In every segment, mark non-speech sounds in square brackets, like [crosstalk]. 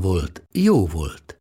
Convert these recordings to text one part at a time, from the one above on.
volt, jó volt.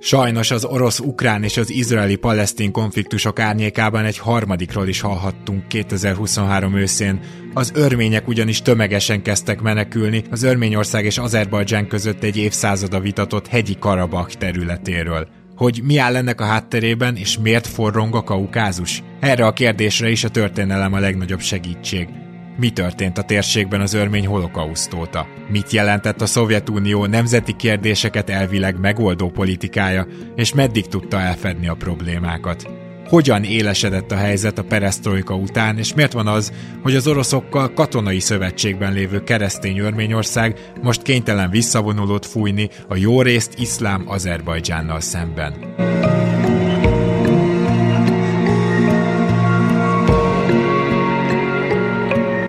Sajnos az orosz-ukrán és az izraeli-palesztin konfliktusok árnyékában egy harmadikról is hallhattunk 2023 őszén. Az örmények ugyanis tömegesen kezdtek menekülni az Örményország és Azerbajdzsán között egy évszázada vitatott hegyi Karabak területéről. Hogy mi áll ennek a hátterében, és miért forrong a kaukázus? Erre a kérdésre is a történelem a legnagyobb segítség. Mi történt a térségben az örmény holokauszt óta? Mit jelentett a Szovjetunió nemzeti kérdéseket elvileg megoldó politikája, és meddig tudta elfedni a problémákat? Hogyan élesedett a helyzet a peresztrojka után, és miért van az, hogy az oroszokkal katonai szövetségben lévő keresztény Örményország most kénytelen visszavonulót fújni a jó részt iszlám Azerbajdzsánnal szemben?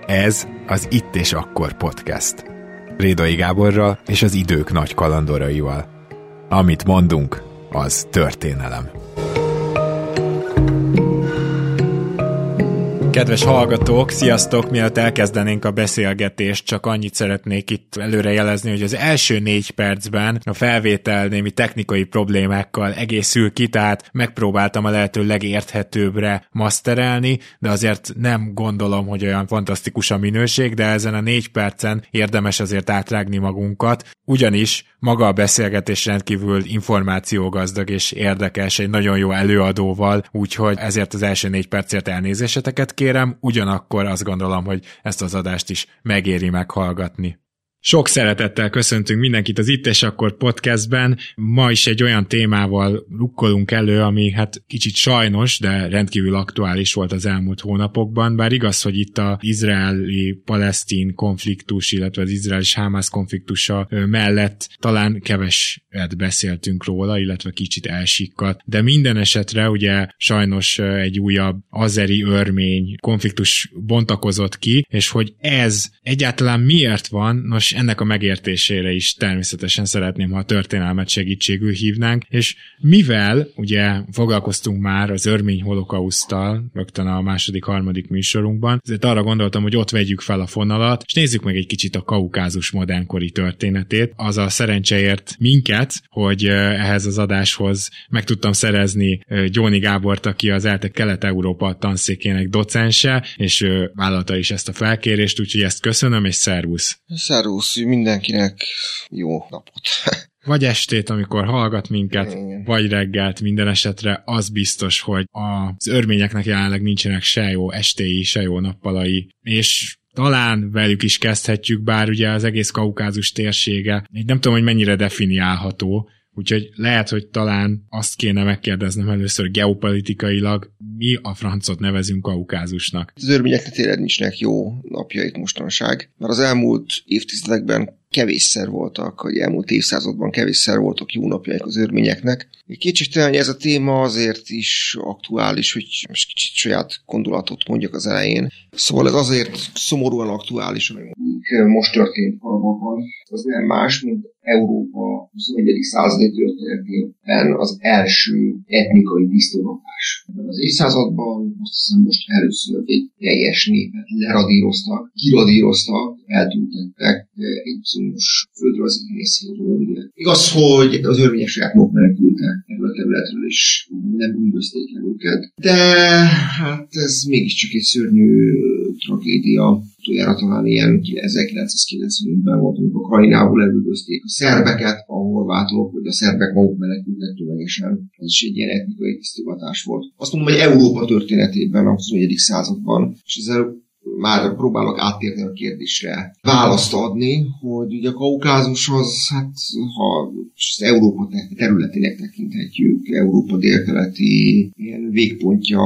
Ez az Itt és Akkor podcast. Rédai Gáborral és az idők nagy kalandoraival. Amit mondunk, az történelem. Kedves hallgatók, sziasztok! Mielőtt elkezdenénk a beszélgetést, csak annyit szeretnék itt előre jelezni, hogy az első négy percben a felvétel némi technikai problémákkal egészül ki, tehát megpróbáltam a lehető legérthetőbbre maszterelni, de azért nem gondolom, hogy olyan fantasztikus a minőség, de ezen a négy percen érdemes azért átrágni magunkat, ugyanis maga a beszélgetés rendkívül információgazdag és érdekes, egy nagyon jó előadóval, úgyhogy ezért az első négy percért elnézéseteket kérem, ugyanakkor azt gondolom, hogy ezt az adást is megéri meghallgatni. Sok szeretettel köszöntünk mindenkit az Itt és Akkor podcastben. Ma is egy olyan témával rukkolunk elő, ami hát kicsit sajnos, de rendkívül aktuális volt az elmúlt hónapokban, bár igaz, hogy itt az izraeli-palesztin konfliktus, illetve az izrael és konfliktusa mellett talán keveset beszéltünk róla, illetve kicsit elsikkat, de minden esetre ugye sajnos egy újabb azeri örmény konfliktus bontakozott ki, és hogy ez egyáltalán miért van, nos ennek a megértésére is természetesen szeretném, ha a történelmet segítségül hívnánk, és mivel ugye foglalkoztunk már az örmény holokausztal, rögtön a második, harmadik műsorunkban, ezért arra gondoltam, hogy ott vegyük fel a fonalat, és nézzük meg egy kicsit a kaukázus modernkori történetét. Az a szerencseért minket, hogy ehhez az adáshoz meg tudtam szerezni Gyóni Gábort, aki az ELTE Kelet-Európa tanszékének docense, és vállalta is ezt a felkérést, úgyhogy ezt köszönöm, és szervusz! Szervusz! Szervusz, mindenkinek jó napot. [laughs] Vagy estét, amikor hallgat minket, Igen. vagy reggelt, minden esetre az biztos, hogy az örményeknek jelenleg nincsenek se jó estéi, se jó nappalai, és talán velük is kezdhetjük, bár ugye az egész kaukázus térsége, nem tudom, hogy mennyire definiálható, Úgyhogy lehet, hogy talán azt kéne megkérdeznem először geopolitikailag, mi a francot nevezünk kaukázusnak. Az örményeknek tényleg nincsenek jó napjaik mostanság, mert az elmúlt évtizedekben kevésszer voltak, vagy elmúlt évszázadban kevésszer voltak jó napjaik az örményeknek. Kétségtelen, hogy ez a téma azért is aktuális, hogy most kicsit saját gondolatot mondjak az elején. Szóval ez azért szomorúan aktuális, ami most történt valóban. Az nem más, mint Európa 21. századi történetében az első etnikai tisztogatás. Az évszázadban azt hiszem most először egy teljes népet leradíroztak, kiradíroztak, eltüntettek egy bizonyos földrajzi részéről. Igaz, hogy az örvények saját maguk menekültek erről a területről, és nem üldözték el őket. De hát ez mégiscsak egy szörnyű tragédia utoljára talán ilyen 1995-ben voltunk, Ukrajnából elüldözték a szerbeket, a horvátok, hogy a szerbek maguk menekültek tömegesen. Ez is egy ilyen etnikai tisztogatás volt. Azt mondom, hogy Európa történetében a 21. században, és ezzel már próbálok áttérni a kérdésre. Választ adni, hogy ugye a kaukázus az, hát ha az Európa területének tekinthetjük, Európa délkeleti ilyen végpontja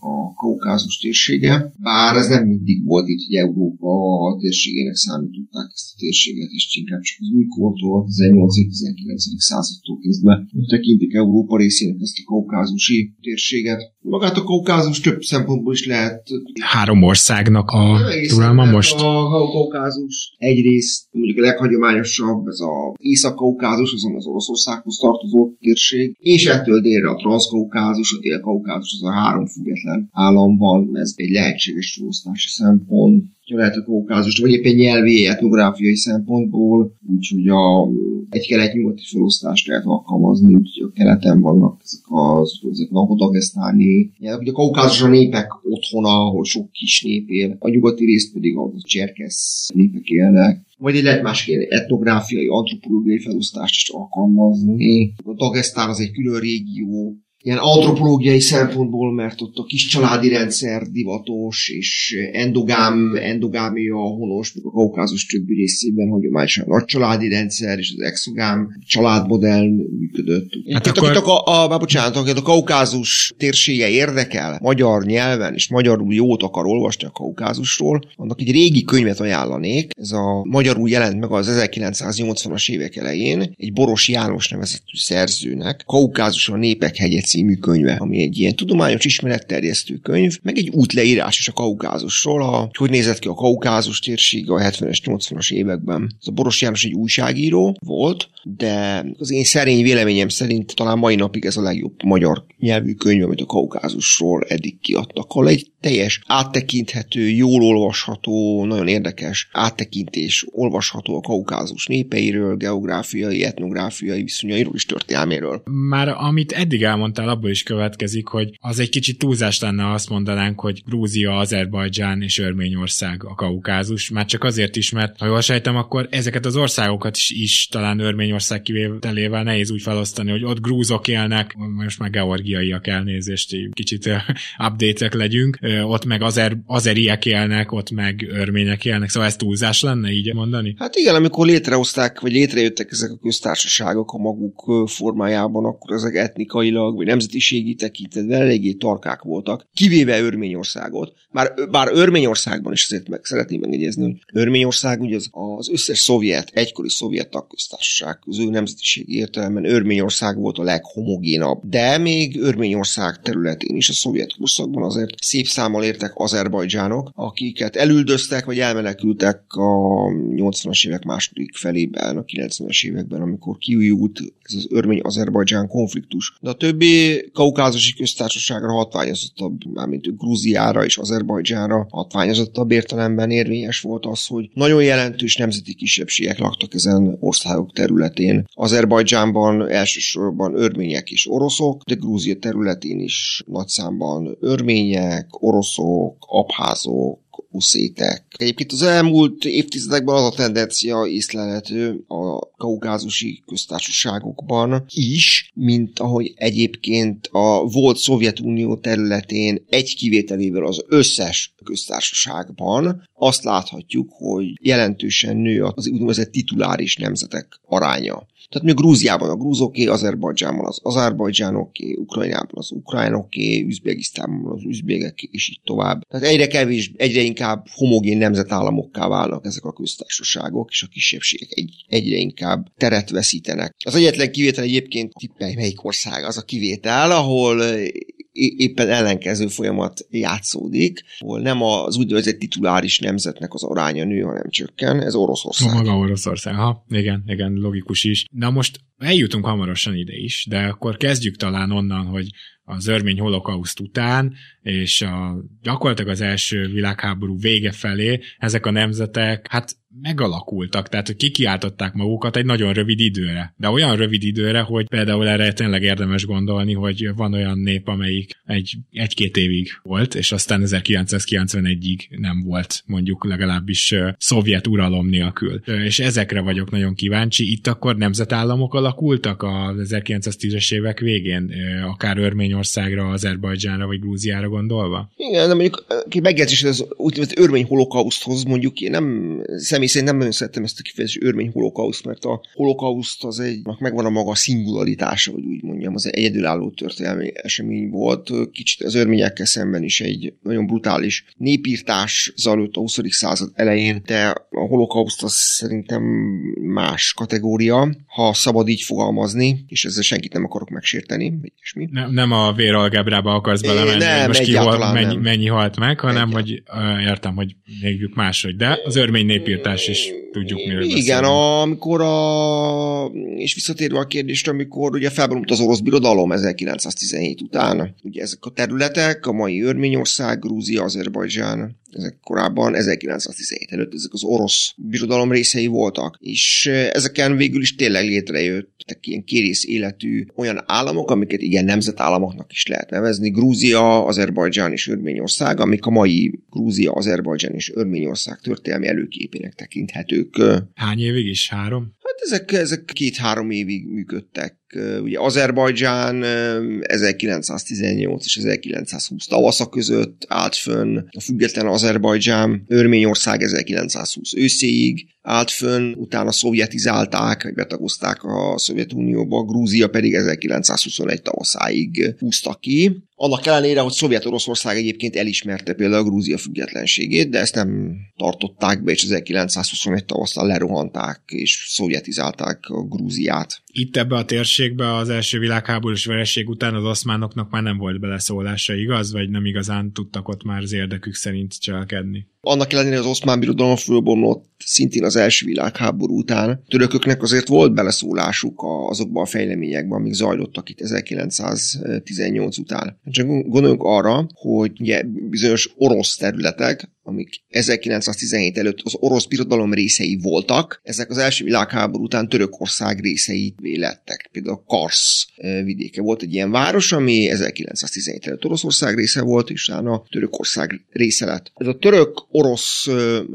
a kaukázus térsége, bár ez nem mindig volt itt, hogy Európa a térségének számították ezt a térséget, és inkább csak az újkortól, 18-19. századtól kezdve tekintik Európa részének ezt a kaukázusi térséget. Magát a kaukázus több szempontból is lehet... Három országnak a uralma most? A kaukázus egyrészt mondjuk a leghagyományosabb, ez a észak-kaukázus, azon az Oroszországhoz tartozó térség, és ettől délre a transzkaukázus, a dél-kaukázus, az a három független államban, ez egy lehetséges felosztási szempont lehet a kaukázust, vagy éppen nyelvi, etnográfiai szempontból, úgyhogy a, egy kelet-nyugati felosztást lehet alkalmazni, úgyhogy a keleten vannak ezek az úgynevezett nahodagesztáni nyelvek. Ugye a kaukázus a népek otthona, ahol sok kis nép él, a nyugati részt pedig a cserkesz népek élnek vagy lehet másképp etnográfiai, antropológiai felosztást is alkalmazni. A Dagestán az egy külön régió, ilyen antropológiai szempontból, mert ott a kis családi rendszer divatos, és endogám, endogámia honos, még a kaukázus többi részében hagyományosan nagy családi rendszer, és az exogám családmodell működött. Hát itt, akkor... a, a, a, bocsánat, akit a kaukázus térsége érdekel, magyar nyelven, és magyarul jót akar olvasni a kaukázusról, annak egy régi könyvet ajánlanék, ez a magyarul jelent meg az 1980-as évek elején, egy Boros János nevezetű szerzőnek, Kaukázus a népek hegye című könyve, ami egy ilyen tudományos ismeretterjesztő könyv, meg egy útleírás is a kaukázusról, a, hogy hogy nézett ki a kaukázus térség a 70-es, 80-as években. Ez a Boros János egy újságíró volt, de az én szerény véleményem szerint talán mai napig ez a legjobb magyar nyelvű könyv, amit a kaukázusról eddig kiadtak, ahol egy teljes, áttekinthető, jól olvasható, nagyon érdekes áttekintés olvasható a kaukázus népeiről, geográfiai, etnográfiai viszonyairól és történelméről. Már amit eddig elmondtál, abból is következik, hogy az egy kicsit túlzás lenne, azt mondanánk, hogy Grúzia, Azerbajdzsán és Örményország a kaukázus, már csak azért is, mert ha jól sejtem, akkor ezeket az országokat is, is talán Örményország kivételével nehéz úgy felosztani, hogy ott grúzok élnek, most már georgiaiak elnézést, kicsit update legyünk, ott meg azer, azeriek élnek, ott meg örmények élnek, szóval ez túlzás lenne így mondani? Hát igen, amikor létrehozták, vagy létrejöttek ezek a köztársaságok a maguk formájában, akkor ezek etnikailag, vagy nemzetiségi tekintetben eléggé tarkák voltak, kivéve Örményországot. Már, bár Örményországban is azért meg szeretném megjegyezni, hogy Örményország ugye az, az összes szovjet, egykori szovjet tagköztársaság közül nemzetiségi értelemben Örményország volt a leghomogénabb, de még Örményország területén is a szovjet korszakban azért szép számmal értek azerbajdzsánok, akiket elüldöztek, vagy elmenekültek a 80-as évek második felében, a 90-es években, amikor kiújult ez az örmény-azerbajdzsán konfliktus. De a többi kaukázusi köztársaságra hatványozottabb, mármint Grúziára és Azerbajdzsánra hatványozottabb értelemben érvényes volt az, hogy nagyon jelentős nemzeti kisebbségek laktak ezen országok területén. Azerbajdzsánban elsősorban örmények és oroszok, de Grúzia területén is nagy számban örmények, oroszok, abházok, uszétek. Egyébként az elmúlt évtizedekben az a tendencia észlelhető a kaukázusi köztársaságokban is, mint ahogy egyébként a volt Szovjetunió területén egy kivételével az összes köztársaságban azt láthatjuk, hogy jelentősen nő az úgynevezett tituláris nemzetek aránya. Tehát még Grúziában a grúzoké, Azerbajdzsánban az azerbajdzsánoké, Ukrajnában az ukránoké, Üzbegisztánban az üzbégeké, és így tovább. Tehát egyre kevés, egyre inkább homogén nemzetállamokká válnak ezek a köztársaságok, és a kisebbségek egy, egyre inkább teret veszítenek. Az egyetlen kivétel egyébként tippelj, melyik ország az a kivétel, ahol éppen ellenkező folyamat játszódik, ahol nem az úgynevezett tituláris nemzetnek az aránya nő, hanem csökken, ez Oroszország. Maga Oroszország, ha, igen, igen, logikus is. Na most eljutunk hamarosan ide is, de akkor kezdjük talán onnan, hogy az örmény holokauszt után, és a, gyakorlatilag az első világháború vége felé ezek a nemzetek, hát megalakultak, tehát hogy kikiáltották magukat egy nagyon rövid időre. De olyan rövid időre, hogy például erre tényleg érdemes gondolni, hogy van olyan nép, amelyik egy, egy-két évig volt, és aztán 1991-ig nem volt mondjuk legalábbis szovjet uralom nélkül. És ezekre vagyok nagyon kíváncsi. Itt akkor nemzetállamok alakultak a 1910-es évek végén, akár Örményországra, Azerbajdzsánra vagy Grúziára gondolva? Igen, de mondjuk megjegyzés az úgynevezett örmény holokauszthoz mondjuk én nem, személy szerint nem nagyon szeretem ezt a kifejezést örmény holokauszt, mert a holokauszt az egy, megvan a maga szingularitása, hogy úgy mondjam, az egy egyedülálló történelmi esemény volt. Kicsit az örményekkel szemben is egy nagyon brutális népírtás zajlott a 20. század elején, de a holokauszt az szerintem más kategória, ha szabad így fogalmazni, és ezzel senkit nem akarok megsérteni, vagy ilyesmi. Nem, nem a véralgebrába akarsz belemenni, nem, hogy most ki hol, mennyi, nem. mennyi halt meg, hanem Egyáltalán. hogy uh, értem, hogy még máshogy, de az örmény népírtás is tudjuk, miről Igen, beszélünk. amikor a, és visszatérve a kérdésre, amikor ugye felborult az orosz birodalom 1917 után, ugye ezek a területek, a mai Örményország, Grúzia, Azerbajdzsán, ezek korábban 1917 előtt ezek az orosz birodalom részei voltak, és ezeken végül is tényleg létrejöttek ilyen kérész életű olyan államok, amiket igen nemzetállamoknak is lehet nevezni, Grúzia, Azerbajdzsán és Örményország, amik a mai Grúzia, Azerbajdzsán és Örményország történelmi előképének tekinthetők. Hány évig is? Három? Hát ezek, ezek két-három évig működtek ugye Azerbajdzsán 1918 és 1920 tavasza között állt fönn, a független Azerbajdzsán, Örményország 1920 őszéig, állt fönn, utána szovjetizálták, vagy betagozták a Szovjetunióba, Grúzia pedig 1921 tavaszáig húztak ki. Annak ellenére, hogy Szovjet-Oroszország egyébként elismerte például a Grúzia függetlenségét, de ezt nem tartották be, és 1921 tavasztal lerohanták, és szovjetizálták a Grúziát. Itt ebbe a térségbe az első világháborús vereség után az oszmánoknak már nem volt beleszólása, igaz? Vagy nem igazán tudtak ott már az érdekük szerint cselekedni? Annak ellenére az oszmán birodalom fölbomlott szintén az első világháború után. Törököknek azért volt beleszólásuk azokban a fejleményekben, amik zajlottak itt 1918 után. Csak gondoljunk arra, hogy ugye bizonyos orosz területek, amik 1917 előtt az orosz birodalom részei voltak, ezek az első világháború után Törökország részei lettek. Például a Kars eh, vidéke volt egy ilyen város, ami 1917 előtt Oroszország része volt, és utána Törökország része lett. Ez a török-orosz,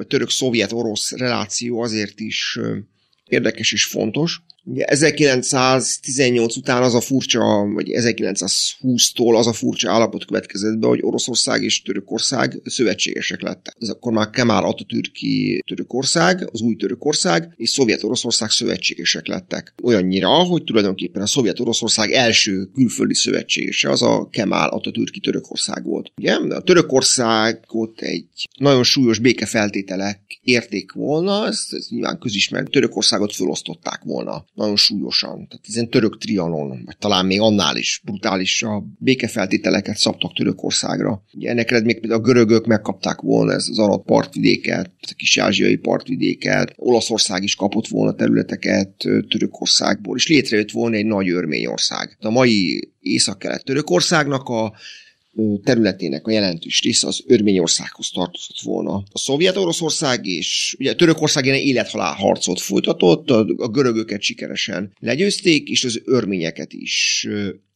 török-szovjet-orosz reláció azért is érdekes és fontos, Ugye 1918 után az a furcsa, vagy 1920-tól az a furcsa állapot következett be, hogy Oroszország és Törökország szövetségesek lettek. Ez akkor már Kemal Atatürki Törökország, az új Törökország és Szovjet-Oroszország szövetségesek lettek. Olyannyira, hogy tulajdonképpen a Szovjet-Oroszország első külföldi szövetségese az a Kemal Atatürki Törökország volt. Ugye? A Törökországot egy nagyon súlyos békefeltételek érték volna, ez, ez nyilván közismert, Törökországot felosztották volna nagyon súlyosan. Tehát ez török trianon, vagy talán még annál is brutálisabb békefeltételeket szabtak Törökországra. Ugye ennek még például a görögök megkapták volna ez az arab partvidéket, a kis ázsiai partvidéket, Olaszország is kapott volna területeket Törökországból, és létrejött volna egy nagy örményország. A mai észak-kelet Törökországnak a területének a jelentős része az Örményországhoz tartozott volna. A Szovjet-Oroszország és ugye Törökország ilyen élethalál harcot folytatott, a görögöket sikeresen legyőzték, és az örményeket is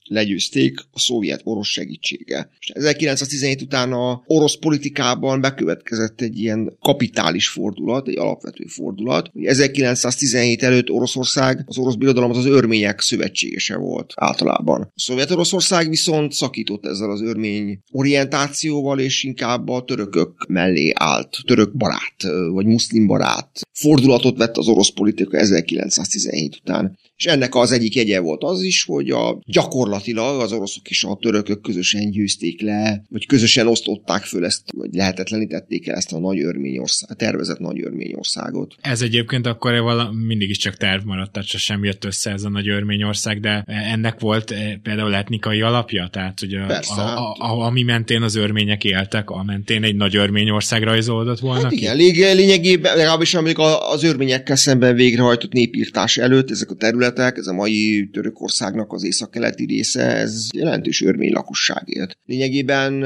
legyőzték a szovjet-orosz segítsége. És 1917 után a orosz politikában bekövetkezett egy ilyen kapitális fordulat, egy alapvető fordulat. 1917 előtt Oroszország, az orosz birodalom az az örmények szövetségese volt általában. A szovjet-oroszország viszont szakított ezzel az örmény orientációval, és inkább a törökök mellé állt, török barát, vagy muszlim barát fordulatot vett az orosz politika 1917 után. És ennek az egyik jegye volt az is, hogy a gyakorlatilag az oroszok és a törökök közösen győzték le, vagy közösen osztották föl ezt, vagy lehetetlenítették el ezt a nagy örményország, tervezett nagy örményországot. Ez egyébként akkor vala, mindig is csak terv maradt, tehát sem jött össze ez a nagy örményország, de ennek volt eh, például etnikai alapja, tehát hogy a, Persze, a, a, hát- a, ami mentén az örmények éltek, a mentén egy nagy örményország rajzolódott volna hát ki? igen, lényegében, legalábbis amikor az örményekkel szemben végrehajtott népírtás előtt ezek a területek, ez a mai Törökországnak az északkeleti része, része, ez jelentős örmény lakosság élt. Lényegében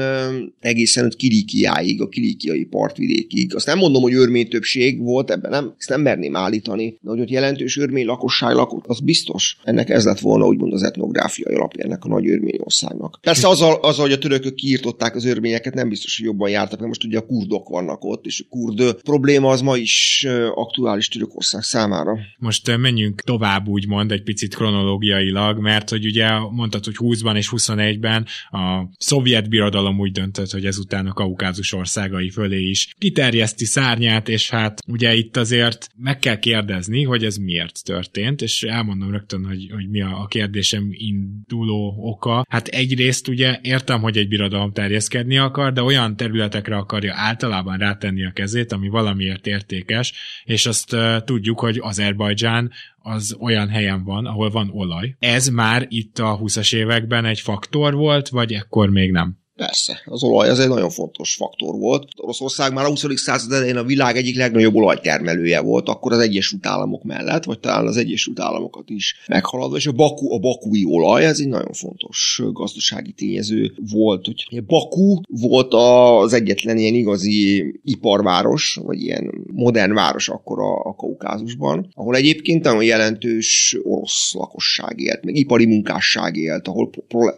egészen ott Kilikiáig, a kilikiai partvidékig. Azt nem mondom, hogy örmény többség volt, ebben nem, ezt nem merném állítani, de hogy ott jelentős örmény lakosság lakott, az biztos. Ennek ez lett volna úgymond az etnográfiai alapja ennek a nagy örmény országnak. Persze azzal, azzal, hogy a törökök kiirtották az örményeket, nem biztos, hogy jobban jártak, mert most ugye a kurdok vannak ott, és a kurd probléma az ma is aktuális Törökország számára. Most menjünk tovább, úgymond, egy picit kronológiailag, mert hogy ugye mondtad, hogy 20-ban és 21-ben a szovjet birodalom úgy döntött, hogy ezután a kaukázus országai fölé is kiterjeszti szárnyát, és hát ugye itt azért meg kell kérdezni, hogy ez miért történt, és elmondom rögtön, hogy, hogy mi a, a kérdésem induló oka. Hát egyrészt ugye értem, hogy egy birodalom terjeszkedni akar, de olyan területekre akarja általában rátenni a kezét, ami valamiért értékes, és azt uh, tudjuk, hogy Azerbajdzsán az olyan helyen van, ahol van olaj. Ez már itt a 20-as években egy faktor volt, vagy ekkor még nem? Persze, az olaj az egy nagyon fontos faktor volt. Oroszország már a 20. század elején a világ egyik legnagyobb olajtermelője volt, akkor az Egyesült Államok mellett, vagy talán az Egyesült Államokat is meghaladva, és a, Baku, a bakui olaj, ez egy nagyon fontos gazdasági tényező volt. Hogy Baku volt az egyetlen ilyen igazi iparváros, vagy ilyen modern város akkor a, a Kaukázusban, ahol egyébként nagyon jelentős orosz lakosság élt, meg ipari munkásság élt, ahol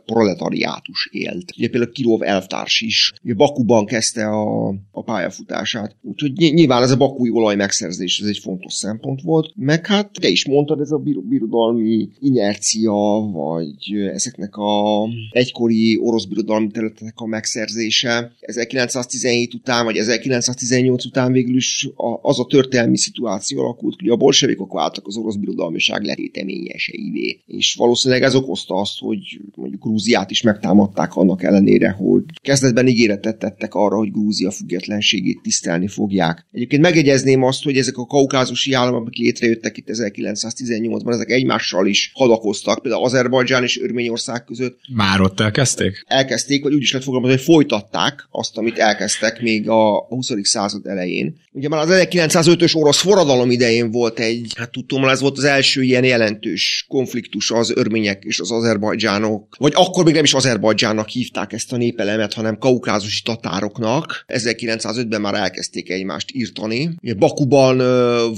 proletariátus élt. Ugye például Kirov elvtárs is. Bakuban kezdte a, a pályafutását. Úgyhogy nyilván ez a bakúi olaj megszerzés, ez egy fontos szempont volt. Meg hát te is mondtad, ez a birodalmi inercia, vagy ezeknek a egykori orosz birodalmi területeknek a megszerzése. 1917 után, vagy 1918 után végül is az a történelmi szituáció alakult, hogy a bolsevikok váltak az orosz birodalmiság letéteményeseivé. És valószínűleg ez okozta azt, hogy mondjuk Grúziát is megtámadták annak ellenére, hogy kezdetben ígéretet tettek arra, hogy Grúzia függetlenségét tisztelni fogják. Egyébként megjegyezném azt, hogy ezek a kaukázusi államok, amik létrejöttek itt 1918-ban, ezek egymással is hadakoztak, például Azerbajdzsán és Örményország között. Már ott elkezdték? Elkezdték, vagy úgy is lehet fogalmazni, hogy folytatták azt, amit elkezdtek még a 20. század elején. Ugye már az 1905-ös orosz forradalom idején volt egy, hát tudtom, ez volt az első ilyen jelentős konfliktus az örmények és az azerbajdzsánok, vagy akkor még nem is azerbajdzsánnak hívták ezt a népelemet, hanem kaukázusi tatároknak. 1905-ben már elkezdték egymást írtani. Ugye Bakuban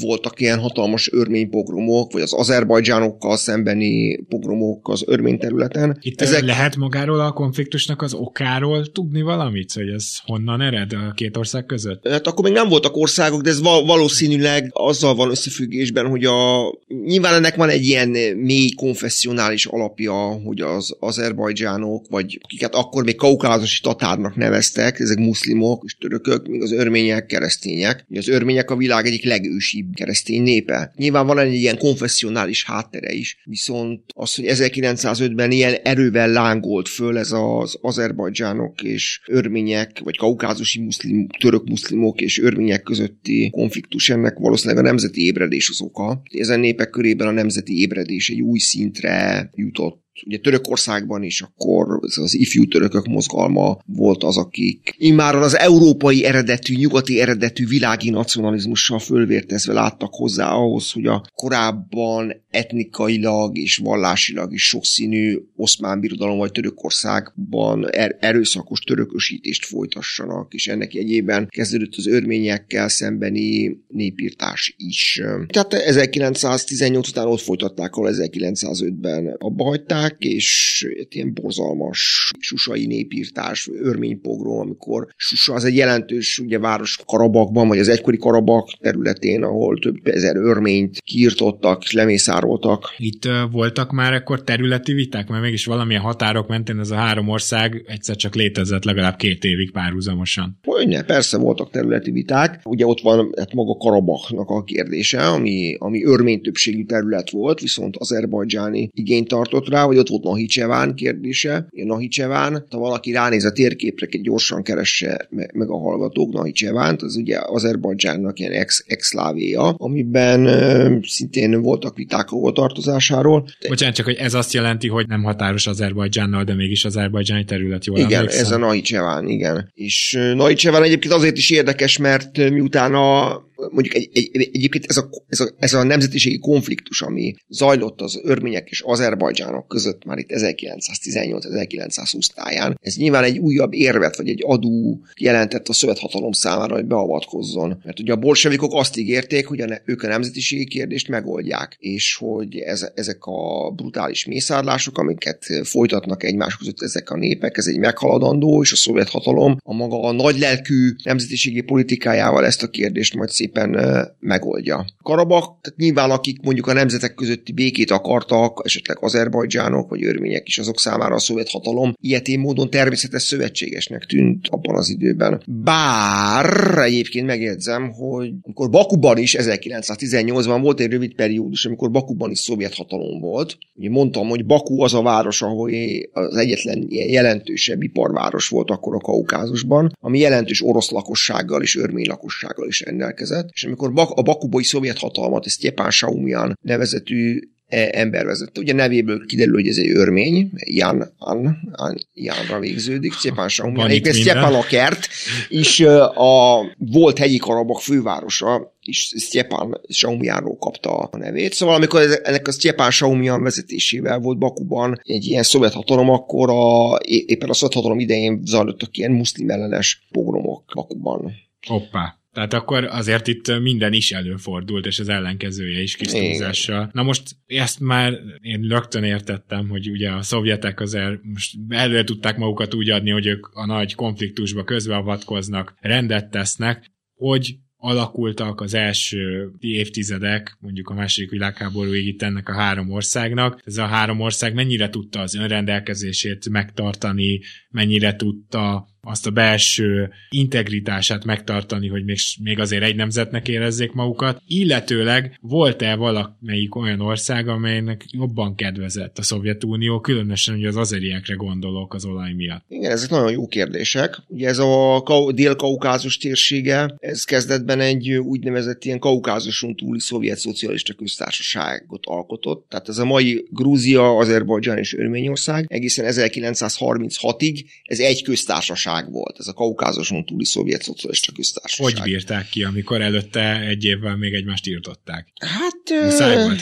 voltak ilyen hatalmas örmény pogromok, vagy az azerbajdzsánokkal szembeni pogromok az örmény területen. Itt Ezek... lehet magáról a konfliktusnak az okáról tudni valamit, hogy ez honnan ered a két ország között? Hát akkor még nem voltak országok, de ez valószínűleg azzal van összefüggésben, hogy a nyilván ennek van egy ilyen mély konfessionális alapja, hogy az azerbajdzsánok, vagy akiket akkor még kaukázusi tatárnak neveztek, ezek muszlimok és törökök, míg az örmények keresztények. Az örmények a világ egyik legősibb keresztény népe. Nyilván van egy ilyen konfessionális háttere is, viszont az, hogy 1905-ben ilyen erővel lángolt föl ez az azerbajdzsánok és örmények, vagy kaukázusi muszlim, török muszlimok és örmények közötti konfliktus, ennek valószínűleg a nemzeti ébredés az oka. Ezen népek körében a nemzeti ébredés egy új szintre jutott ugye Törökországban is akkor az ifjú törökök mozgalma volt az, akik immáron az európai eredetű, nyugati eredetű világi nacionalizmussal fölvértezve láttak hozzá ahhoz, hogy a korábban etnikailag és vallásilag is sokszínű oszmán birodalom vagy Törökországban er- erőszakos törökösítést folytassanak, és ennek jegyében kezdődött az örményekkel szembeni népírtás is. Tehát 1918 után ott folytatták, ahol 1905-ben abba hagyták, írták, és ilyen borzalmas susai népírtás, örménypogrom, amikor Susa az egy jelentős ugye, város Karabakban, vagy az egykori Karabak területén, ahol több ezer örményt kiirtottak, és lemészároltak. Itt uh, voltak már akkor területi viták, mert mégis valamilyen határok mentén ez a három ország egyszer csak létezett legalább két évig párhuzamosan. Hogyne, persze voltak területi viták. Ugye ott van hát maga Karabaknak a kérdése, ami, ami örmény többségű terület volt, viszont azerbajdzsáni igényt tartott rá, vagy ott volt Nahicseván kérdése. Nahicseván, ha valaki ránéz a térképre, egy gyorsan keresse meg a hallgatók Nahicsevánt, az ugye Azerbajdzsánnak ilyen ex exlávéja, amiben uh, szintén voltak viták a tartozásáról. Bocsánat, csak hogy ez azt jelenti, hogy nem határos Azerbajdzsánnal, de mégis azerbajdzsáni terület, jól Igen, emlékszem? ez a Nahicseván, igen. És Nahicseván egyébként azért is érdekes, mert miután a mondjuk egy, egy, egy, egyébként ez a, ez, a, ez a nemzetiségi konfliktus, ami zajlott az örmények és azerbajdzsánok között már itt 1918-1920 táján, ez nyilván egy újabb érvet, vagy egy adó jelentett a szövet hatalom számára, hogy beavatkozzon. Mert ugye a bolsevikok azt ígérték, hogy a ne, ők a nemzetiségi kérdést megoldják, és hogy ez, ezek a brutális mészárlások, amiket folytatnak egymás között ezek a népek, ez egy meghaladandó, és a szovjet hatalom a maga a nagy lelkű nemzetiségi politikájával ezt a kérdést majd szépen megoldja. Karabak, tehát nyilván akik mondjuk a nemzetek közötti békét akartak, esetleg azerbajdzsánok vagy örmények is azok számára a szovjet hatalom ilyetén módon természetes szövetségesnek tűnt abban az időben. Bár egyébként megjegyzem, hogy amikor Bakuban is 1918-ban volt egy rövid periódus, amikor Bakuban is szovjet hatalom volt. Ugye mondtam, hogy Baku az a város, ahol az egyetlen ilyen jelentősebb iparváros volt akkor a Kaukázusban, ami jelentős orosz lakossággal és örmény lakossággal is rendelkezett. És amikor a bakubai szovjet hatalmat, ezt Stjepan Saumian nevezetű E, ember vezette. Ugye nevéből kiderül, hogy ez egy örmény, Jan, An, An Janra végződik, Szépen Saumján. Egyébként Szépen a kert, és a volt hegyi Karabak fővárosa, és Sztyepan Saumjánról kapta a nevét. Szóval amikor ennek a Sztyepan Saumján vezetésével volt Bakuban egy ilyen szovjet hatalom, akkor a, éppen a szovjet hatalom idején zajlottak ilyen muszlim ellenes pogromok Bakuban. Hoppá. Tehát akkor azért itt minden is előfordult, és az ellenkezője is kis túlzással. Na most ezt már én rögtön értettem, hogy ugye a szovjetek azért most elő tudták magukat úgy adni, hogy ők a nagy konfliktusba közbeavatkoznak, rendet tesznek, hogy alakultak az első évtizedek, mondjuk a második világháborúig itt ennek a három országnak. Ez a három ország mennyire tudta az önrendelkezését megtartani, mennyire tudta azt a belső integritását megtartani, hogy még, még azért egy nemzetnek érezzék magukat, illetőleg volt-e valamelyik olyan ország, amelynek jobban kedvezett a Szovjetunió, különösen ugye az azeriekre gondolok az olaj miatt? Igen, ezek nagyon jó kérdések. Ugye ez a dél-kaukázus térsége, ez kezdetben egy úgynevezett ilyen kaukázuson túli szovjet szocialista köztársaságot alkotott. Tehát ez a mai Grúzia, Azerbajdzsán és Örményország egészen 1936-ig ez egy köztársaság köztársaság volt, ez a kaukázuson túli szovjet szocialista köztársaság. Hogy bírták ki, amikor előtte egy évvel még egymást írtották? Hát volt.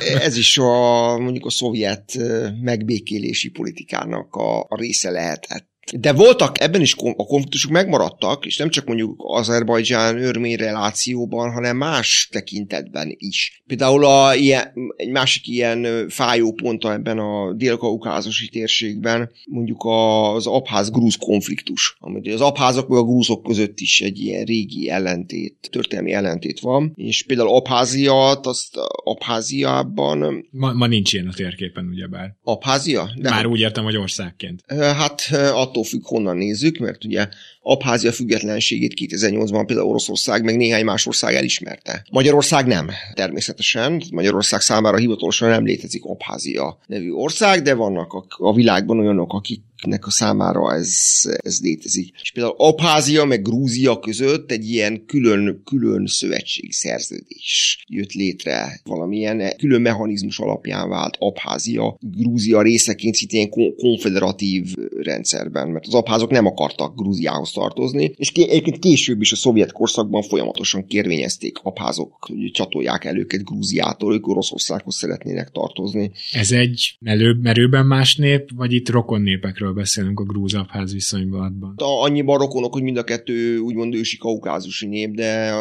[laughs] ez is a mondjuk a szovjet megbékélési politikának a, a része lehetett. De voltak, ebben is a konfliktusok megmaradtak, és nem csak mondjuk Azerbajdzsán-örmény relációban, hanem más tekintetben is. Például a, ilyen, egy másik ilyen fájó ponta ebben a dél-kaukázusi térségben mondjuk az abház-grúz konfliktus, amit az abházok meg a grúzok között is egy ilyen régi ellentét, történelmi ellentét van, és például Abháziat, azt Abháziában... Ma, ma nincs ilyen a térképen, ugyebár. Abházia? De Már úgy értem, hogy országként. Hát attól függ, honnan nézzük, mert ugye Abházia függetlenségét 2008-ban például Oroszország, meg néhány más ország elismerte. Magyarország nem, természetesen. Magyarország számára hivatalosan nem létezik Abházia nevű ország, de vannak a, a világban olyanok, akik nek a számára ez, ez létezik. És például Abházia meg Grúzia között egy ilyen külön, külön szövetségi szerződés jött létre. Valamilyen külön mechanizmus alapján vált Abházia Grúzia részeként szintén konfederatív rendszerben, mert az abházok nem akartak Grúziához tartozni, és egyébként később is a szovjet korszakban folyamatosan kérvényezték abházok, hogy csatolják el őket Grúziától, ők Oroszországhoz szeretnének tartozni. Ez egy melő, merőben más nép, vagy itt rokon népekről beszélünk a grúz-abház viszonyban? Annyiban rokonok, hogy mind a kettő úgymond ősi kaukázusi nép, de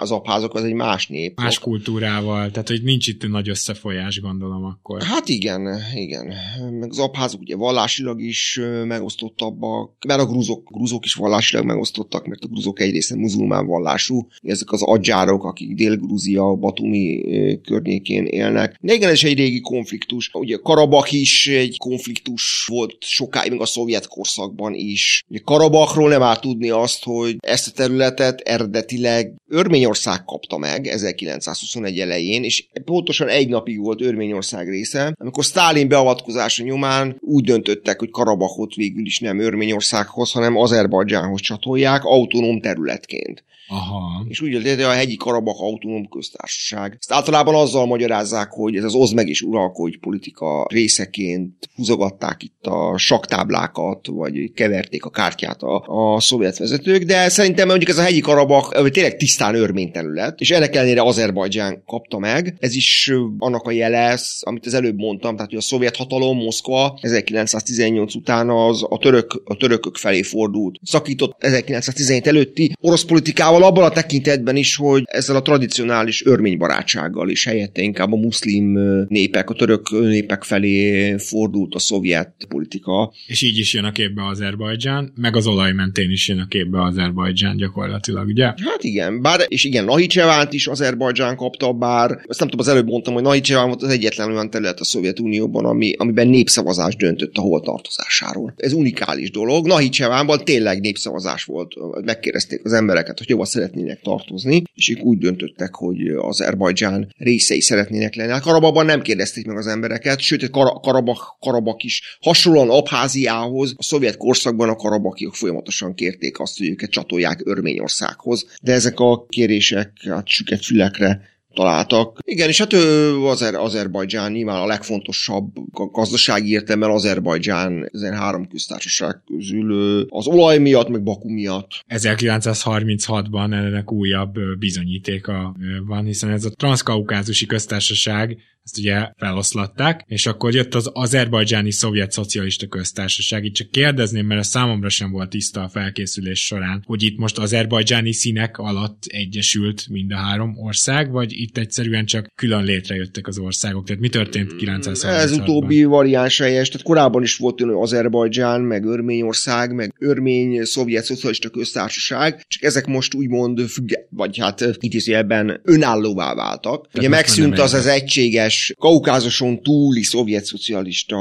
az abházok az egy más nép. Más kultúrával, tehát hogy nincs itt nagy összefolyás, gondolom akkor. Hát igen, igen. Meg az abházok ugye vallásilag is megosztottabbak, mert a grúzok, grúzok is vallásilag megosztottak, mert a grúzok egyrészt muzulmán vallású, ezek az adzsárok, akik Dél-Grúzia, Batumi környékén élnek. De igen, ez egy régi konfliktus. Ugye Karabak is egy konfliktus volt sokáig, még a szovjet korszakban is. Ugye Karabakról nem áll tudni azt, hogy ezt a területet eredetileg Örményország kapta meg 1921 elején, és pontosan egy napig volt Örményország része, amikor Stálin beavatkozása nyomán úgy döntöttek, hogy Karabakot végül is nem Örményországhoz, hanem Azerbajdzsán Azerbajdzsánhoz csatolják autonóm területként. Aha. És úgy hogy a hegyi Karabak autonóm köztársaság. Ezt általában azzal magyarázzák, hogy ez az oz meg is uralkodj politika részeként húzogatták itt a saktáblákat, vagy keverték a kártyát a, a szovjet vezetők, de szerintem mondjuk ez a hegyi Karabak tényleg tisztán örmény terület, és ennek ellenére Azerbajdzsán kapta meg. Ez is annak a jele, amit az előbb mondtam, tehát hogy a szovjet hatalom Moszkva 1918 után az a, török, a törökök felé fordult. Szakított 1917 előtti orosz politikával abban a tekintetben is, hogy ezzel a tradicionális örménybarátsággal is helyette inkább a muszlim népek, a török népek felé fordult a szovjet politika. És így is jön a képbe Azerbajdzsán, meg az olaj mentén is jön a képbe Azerbajdzsán gyakorlatilag, ugye? Hát igen, bár, és igen, Nahicsevánt is Azerbajdzsán kapta, bár azt nem tudom, az előbb mondtam, hogy Nahicseván volt az egyetlen olyan terület a Szovjetunióban, ami, amiben népszavazás döntött a hol tartozásáról. Ez unikális dolog. Nahicsevánban tényleg népszavazás volt. Megkérdezték az embereket, hogy jó, szeretnének tartozni, és ők úgy döntöttek, hogy az Azerbajdzsán részei szeretnének lenni. Hát Karabakban nem kérdezték meg az embereket, sőt, Kar- Karabak, Karabak is hasonlóan Abháziához, a szovjet korszakban a karabakiak folyamatosan kérték azt, hogy őket csatolják Örményországhoz, de ezek a kérések hát süket fülekre találtak. Igen, és hát ő Azer, Azerbajdzsán nyilván a legfontosabb gazdasági értelemben Azerbajdzsán ezen három köztársaság közül az olaj miatt, meg Baku miatt. 1936-ban ennek újabb bizonyítéka van, hiszen ez a transzkaukázusi köztársaság ezt ugye feloszlatták, és akkor jött az azerbajdzsáni szovjet szocialista köztársaság. Itt csak kérdezném, mert a számomra sem volt tiszta a felkészülés során, hogy itt most azerbajdzsáni színek alatt egyesült mind a három ország, vagy itt egyszerűen csak külön létrejöttek az országok. Tehát mi történt 936 Ez utóbbi variáns helyes, tehát korábban is volt olyan Azerbajdzsán, meg Örményország, meg Örmény szovjet szocialista köztársaság, csak ezek most úgymond függe, vagy hát idézőjelben önállóvá váltak. Tehát Ugye megszűnt az az egységes Kaukázuson túli szovjet szocialista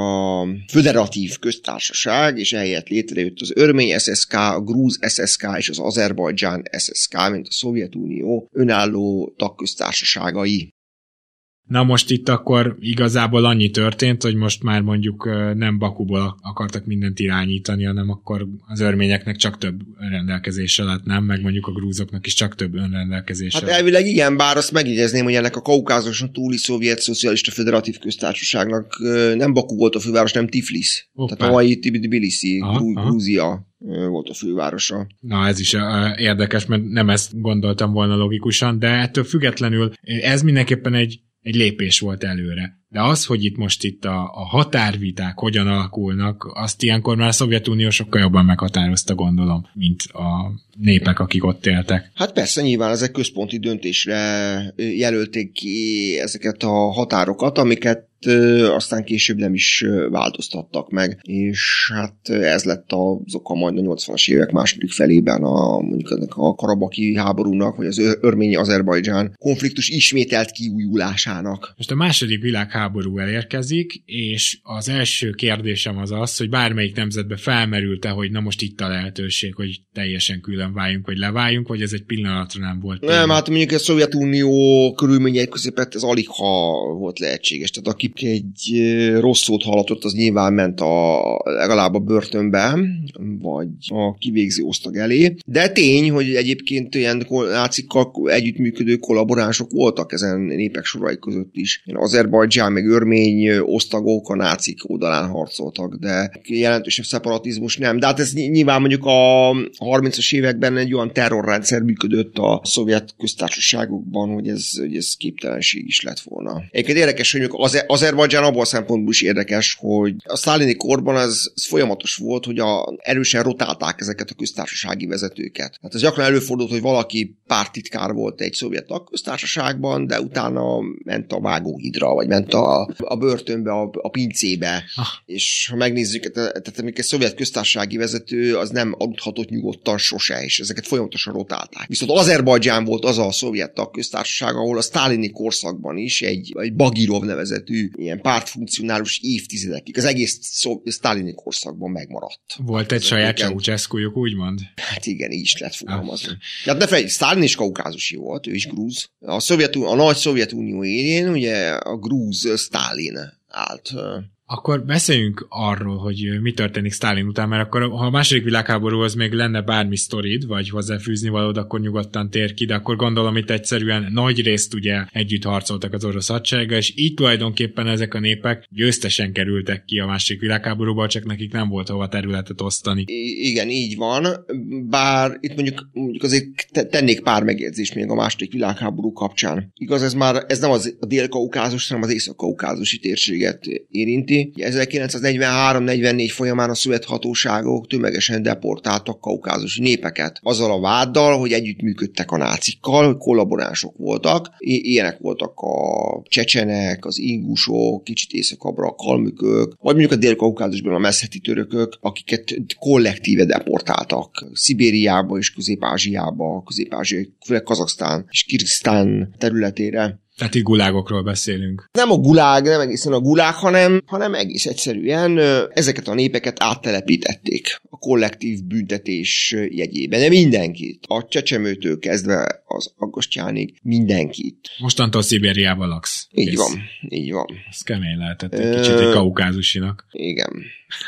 föderatív köztársaság, és ehelyett létrejött az örmény SSK, a grúz SSK és az Azerbajdzsán SSK, mint a Szovjetunió önálló tagköztársaságai. Na most itt akkor igazából annyi történt, hogy most már mondjuk nem Bakuból akartak mindent irányítani, hanem akkor az örményeknek csak több önrendelkezése lett, nem? Meg mondjuk a grúzoknak is csak több önrendelkezése. Hát elvileg igen, bár azt megjegyezném, hogy ennek a kaukázuson túli szovjet szocialista federatív köztársaságnak nem Baku volt a főváros, nem Tiflis. Hoppá. Tehát a mai Tbilisi, Grúzia volt a fővárosa. Na ez is érdekes, mert nem ezt gondoltam volna logikusan, de ettől függetlenül ez mindenképpen egy egy lépés volt előre. De az, hogy itt most itt a, a határviták hogyan alakulnak, azt ilyenkor már a Szovjetunió sokkal jobban meghatározta, gondolom, mint a népek, akik ott éltek. Hát persze, nyilván ezek központi döntésre jelölték ki ezeket a határokat, amiket aztán később nem is változtattak meg, és hát ez lett az oka majd a 80-as évek második felében a, mondjuk ennek a karabaki háborúnak, vagy az örmény-azerbajdzsán konfliktus ismételt kiújulásának. Most a második világháború elérkezik, és az első kérdésem az az, hogy bármelyik nemzetbe felmerült-e, hogy na most itt a lehetőség, hogy teljesen külön váljunk, vagy leváljunk, vagy ez egy pillanatra nem volt. Nem, tényleg. hát mondjuk a Szovjetunió körülményei közepett ez alig ha volt lehetséges. Tehát aki egy rossz szót hallatott, az nyilván ment a, legalább a börtönbe, vagy a kivégző osztag elé. De tény, hogy egyébként ilyen nácikkal együttműködő kollaboránsok voltak ezen népek sorai között is. Azerbajdzsán meg örmény osztagok a nácik oldalán harcoltak, de jelentősebb szeparatizmus nem. De hát ez nyilván mondjuk a 30-as években egy olyan terrorrendszer működött a szovjet köztársaságokban, hogy ez, hogy ez képtelenség is lett volna. Egyébként érdekes, hogy az, az Azerbajdzsán abból szempontból is érdekes, hogy a sztálini korban az, az folyamatos volt, hogy a, erősen rotálták ezeket a köztársasági vezetőket. Hát ez gyakran előfordult, hogy valaki pártitkár volt egy szovjet köztársaságban, de utána ment a vágóhidra, vagy ment a, a börtönbe, a, a pincébe. Ah. És ha megnézzük, tehát egy szovjet köztársasági vezető az nem aludhatott nyugodtan sose, és ezeket folyamatosan rotálták. Viszont Azerbajdzsán volt az a szovjet köztársaság, ahol a sztálini korszakban is egy, egy Bagirov nevezetű ilyen pártfunkcionálus évtizedekig, az egész sztálini korszakban megmaradt. Volt egy saját Ceausescu-juk, úgymond? Hát igen, így is lehet fogalmazni. Ah. Hát ne felejtsd, Stalin is kaukázusi volt, ő is grúz. A, Szovjet, a nagy Szovjetunió élén ugye a grúz Stalin állt Akkor beszéljünk arról, hogy mi történik Stalin után, mert akkor ha a második világháborúhoz még lenne bármi sztorid, vagy hozzáfűzni valód, akkor nyugodtan tér ki, de akkor gondolom itt egyszerűen nagy részt ugye együtt harcoltak az orosz hadsereggel, és így tulajdonképpen ezek a népek győztesen kerültek ki a második világháborúba, csak nekik nem volt hova területet osztani. Igen, így van, bár itt mondjuk, mondjuk azért tennék pár megjegyzést még a második világháború kapcsán. Igaz, ez már ez nem az a dél-kaukázus, hanem az észak-kaukázusi térséget érinti. 1943-44 folyamán a szövet hatóságok tömegesen deportáltak kaukázusi népeket. Azzal a váddal, hogy együttműködtek a nácikkal, hogy kollaboránsok voltak. I- ilyenek voltak a csecsenek, az ingusok, kicsit északabbra a kalmükök, vagy mondjuk a dél-kaukázusban a messzeti törökök, akiket kollektíve deportáltak Szibériába és Közép-Ázsiába, Közép-Ázsia, főleg Kazaksztán és Kirgisztán területére. Tehát itt gulágokról beszélünk. Nem a gulág, nem egészen a gulág, hanem, hanem egész egyszerűen ezeket a népeket áttelepítették a kollektív büntetés jegyében. De mindenkit. A csecsemőtől kezdve az aggostyánig mindenkit. Mostantól Szibériában laksz. Így Kész. van, így van. Ez kemény lehetett egy kicsit egy kaukázusinak. Igen.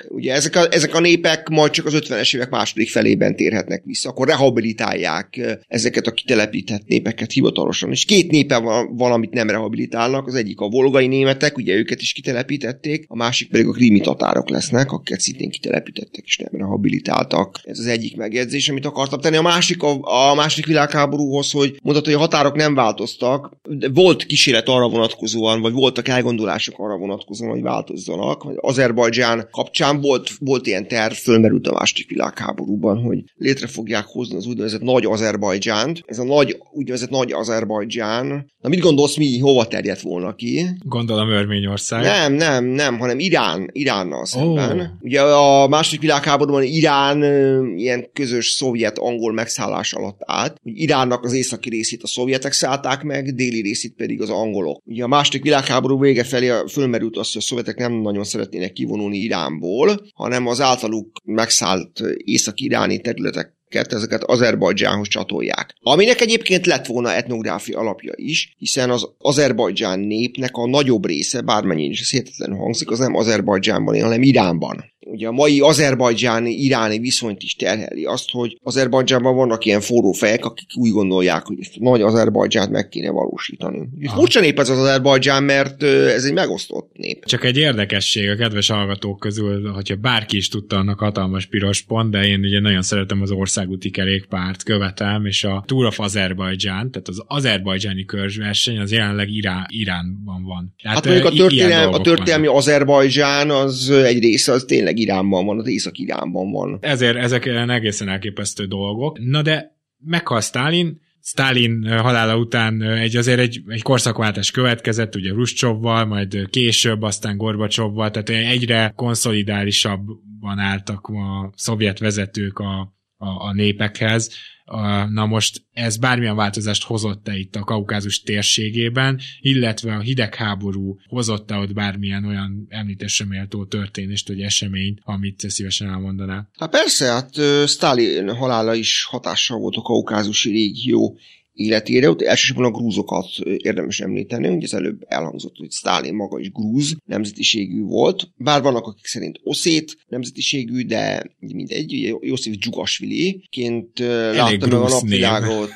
Ugye ezek a, ezek a népek majd csak az 50-es évek második felében térhetnek vissza, akkor rehabilitálják ezeket a kitelepített népeket hivatalosan. És két népe van, van amit nem rehabilitálnak, az egyik a volgai németek, ugye őket is kitelepítették, a másik pedig a krimi tatárok lesznek, akiket szintén kitelepítettek és nem rehabilitáltak. Ez az egyik megjegyzés, amit akartam tenni. A másik a, a második világháborúhoz, hogy mondható, hogy a határok nem változtak, de volt kísérlet arra vonatkozóan, vagy voltak elgondolások arra vonatkozóan, hogy változzanak. Azerbajdzsán kapcsán volt, volt ilyen terv, fölmerült a második világháborúban, hogy létre fogják hozni az úgynevezett nagy Azerbajdzsánt. Ez a nagy, úgynevezett nagy Azerbajdzsán. Na mit gondolsz, mi hova terjedt volna ki? Gondolom Örményország. Nem, nem, nem, hanem Irán, Iránnal szemben. Ó. Ugye a második világháborúban Irán ilyen közös szovjet-angol megszállás alatt állt. Iránnak az északi részét a szovjetek szállták meg, déli részét pedig az angolok. Ugye a második világháború vége felé fölmerült az, hogy a szovjetek nem nagyon szeretnének kivonulni Iránból, hanem az általuk megszállt észak-iráni területek ezeket Azerbajdzsánhoz csatolják. Aminek egyébként lett volna etnográfia alapja is, hiszen az Azerbajdzsán népnek a nagyobb része, bármennyire is ez hihetetlen hangzik, az nem Azerbajdzsánban él, hanem Iránban. Ugye a mai azerbajdzsáni-iráni viszonyt is terheli azt, hogy Azerbajdzsánban vannak ilyen forró fejek, akik úgy gondolják, hogy ezt a nagy Azerbajdzsánt meg kéne valósítani. Furcsa nép ez az Azerbajdzsán, mert ez egy megosztott nép. Csak egy érdekesség a kedves hallgatók közül, hogyha bárki is tudta annak hatalmas piros pont, de én ugye nagyon szeretem az országúti kerékpárt, követem, és a Tour of Azerbaijan, tehát az azerbajdzsáni körzsverseny az jelenleg Irán, Iránban van. Tehát, Hát mondjuk a, történelmi, a történelmi vannak. Azerbajdzsán az egy része, az tényleg Iránban van, az Észak-Iránban van. Ezért ezek egészen elképesztő dolgok. Na de meghal Stalin, Stalin halála után egy azért egy, egy korszakváltás következett, ugye Ruscsovval, majd később, aztán Gorbacsovval, tehát egyre konszolidálisabban álltak a szovjet vezetők a, a, a népekhez. Na most ez bármilyen változást hozott-e itt a kaukázus térségében, illetve a hidegháború hozott-e ott bármilyen olyan említésre méltó történést, vagy eseményt, amit szívesen elmondanál? Hát persze, hát Stalin halála is hatással volt a kaukázusi régió életére, ott elsősorban a grúzokat érdemes említeni, ugye az előbb elhangzott, hogy Stalin maga is grúz nemzetiségű volt, bár vannak, akik szerint oszét nemzetiségű, de mindegy, ugye Josif Dzsugasvili-ként meg a napvilágot.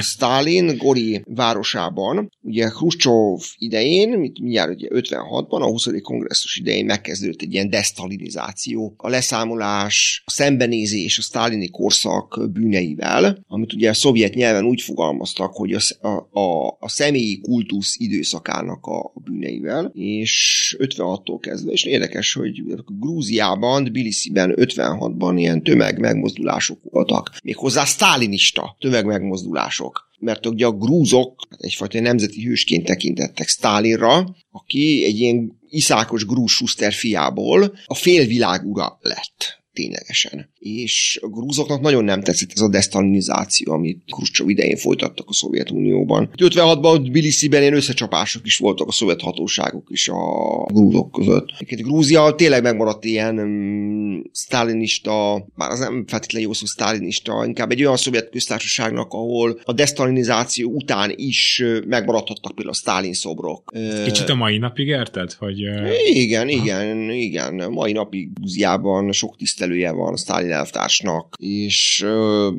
Stalin Gori városában. Ugye Khrushchev idején, mit mindjárt ugye 56-ban, a 20. kongresszus idején megkezdődött egy ilyen desztalinizáció, a leszámolás, a szembenézés a sztálini korszak bűneivel, amit ugye a szovjet nyelven úgy fogalmaztak, hogy a, a, a, személyi kultusz időszakának a bűneivel, és 56-tól kezdve, és érdekes, hogy Grúziában, Tbilisiben 56-ban ilyen tömegmegmozdulások voltak. Méghozzá sztálinista tömegmegmozdulások mert ugye a grúzok hát egyfajta nemzeti hősként tekintettek Stálinra, aki egy ilyen iszákos grúz fiából a félvilág ura lett. Ténylegesen. És a grúzoknak nagyon nem tetszett ez a desztalinizáció, amit Khrushchev idején folytattak a Szovjetunióban. 56-ban Tbilisi-ben ilyen összecsapások is voltak a szovjet hatóságok is a grúzok között. Egyébként Grúzia tényleg megmaradt ilyen um, sztálinista, bár az nem feltétlenül jó szó sztálinista, inkább egy olyan szovjet köztársaságnak, ahol a desztalinizáció után is megmaradhattak például a Sztálin szobrok. Kicsit a mai napig érted? Hogy, igen, igen, igen. Mai napig Grúziában sok tisztelője van a Sztálin elvtársnak, és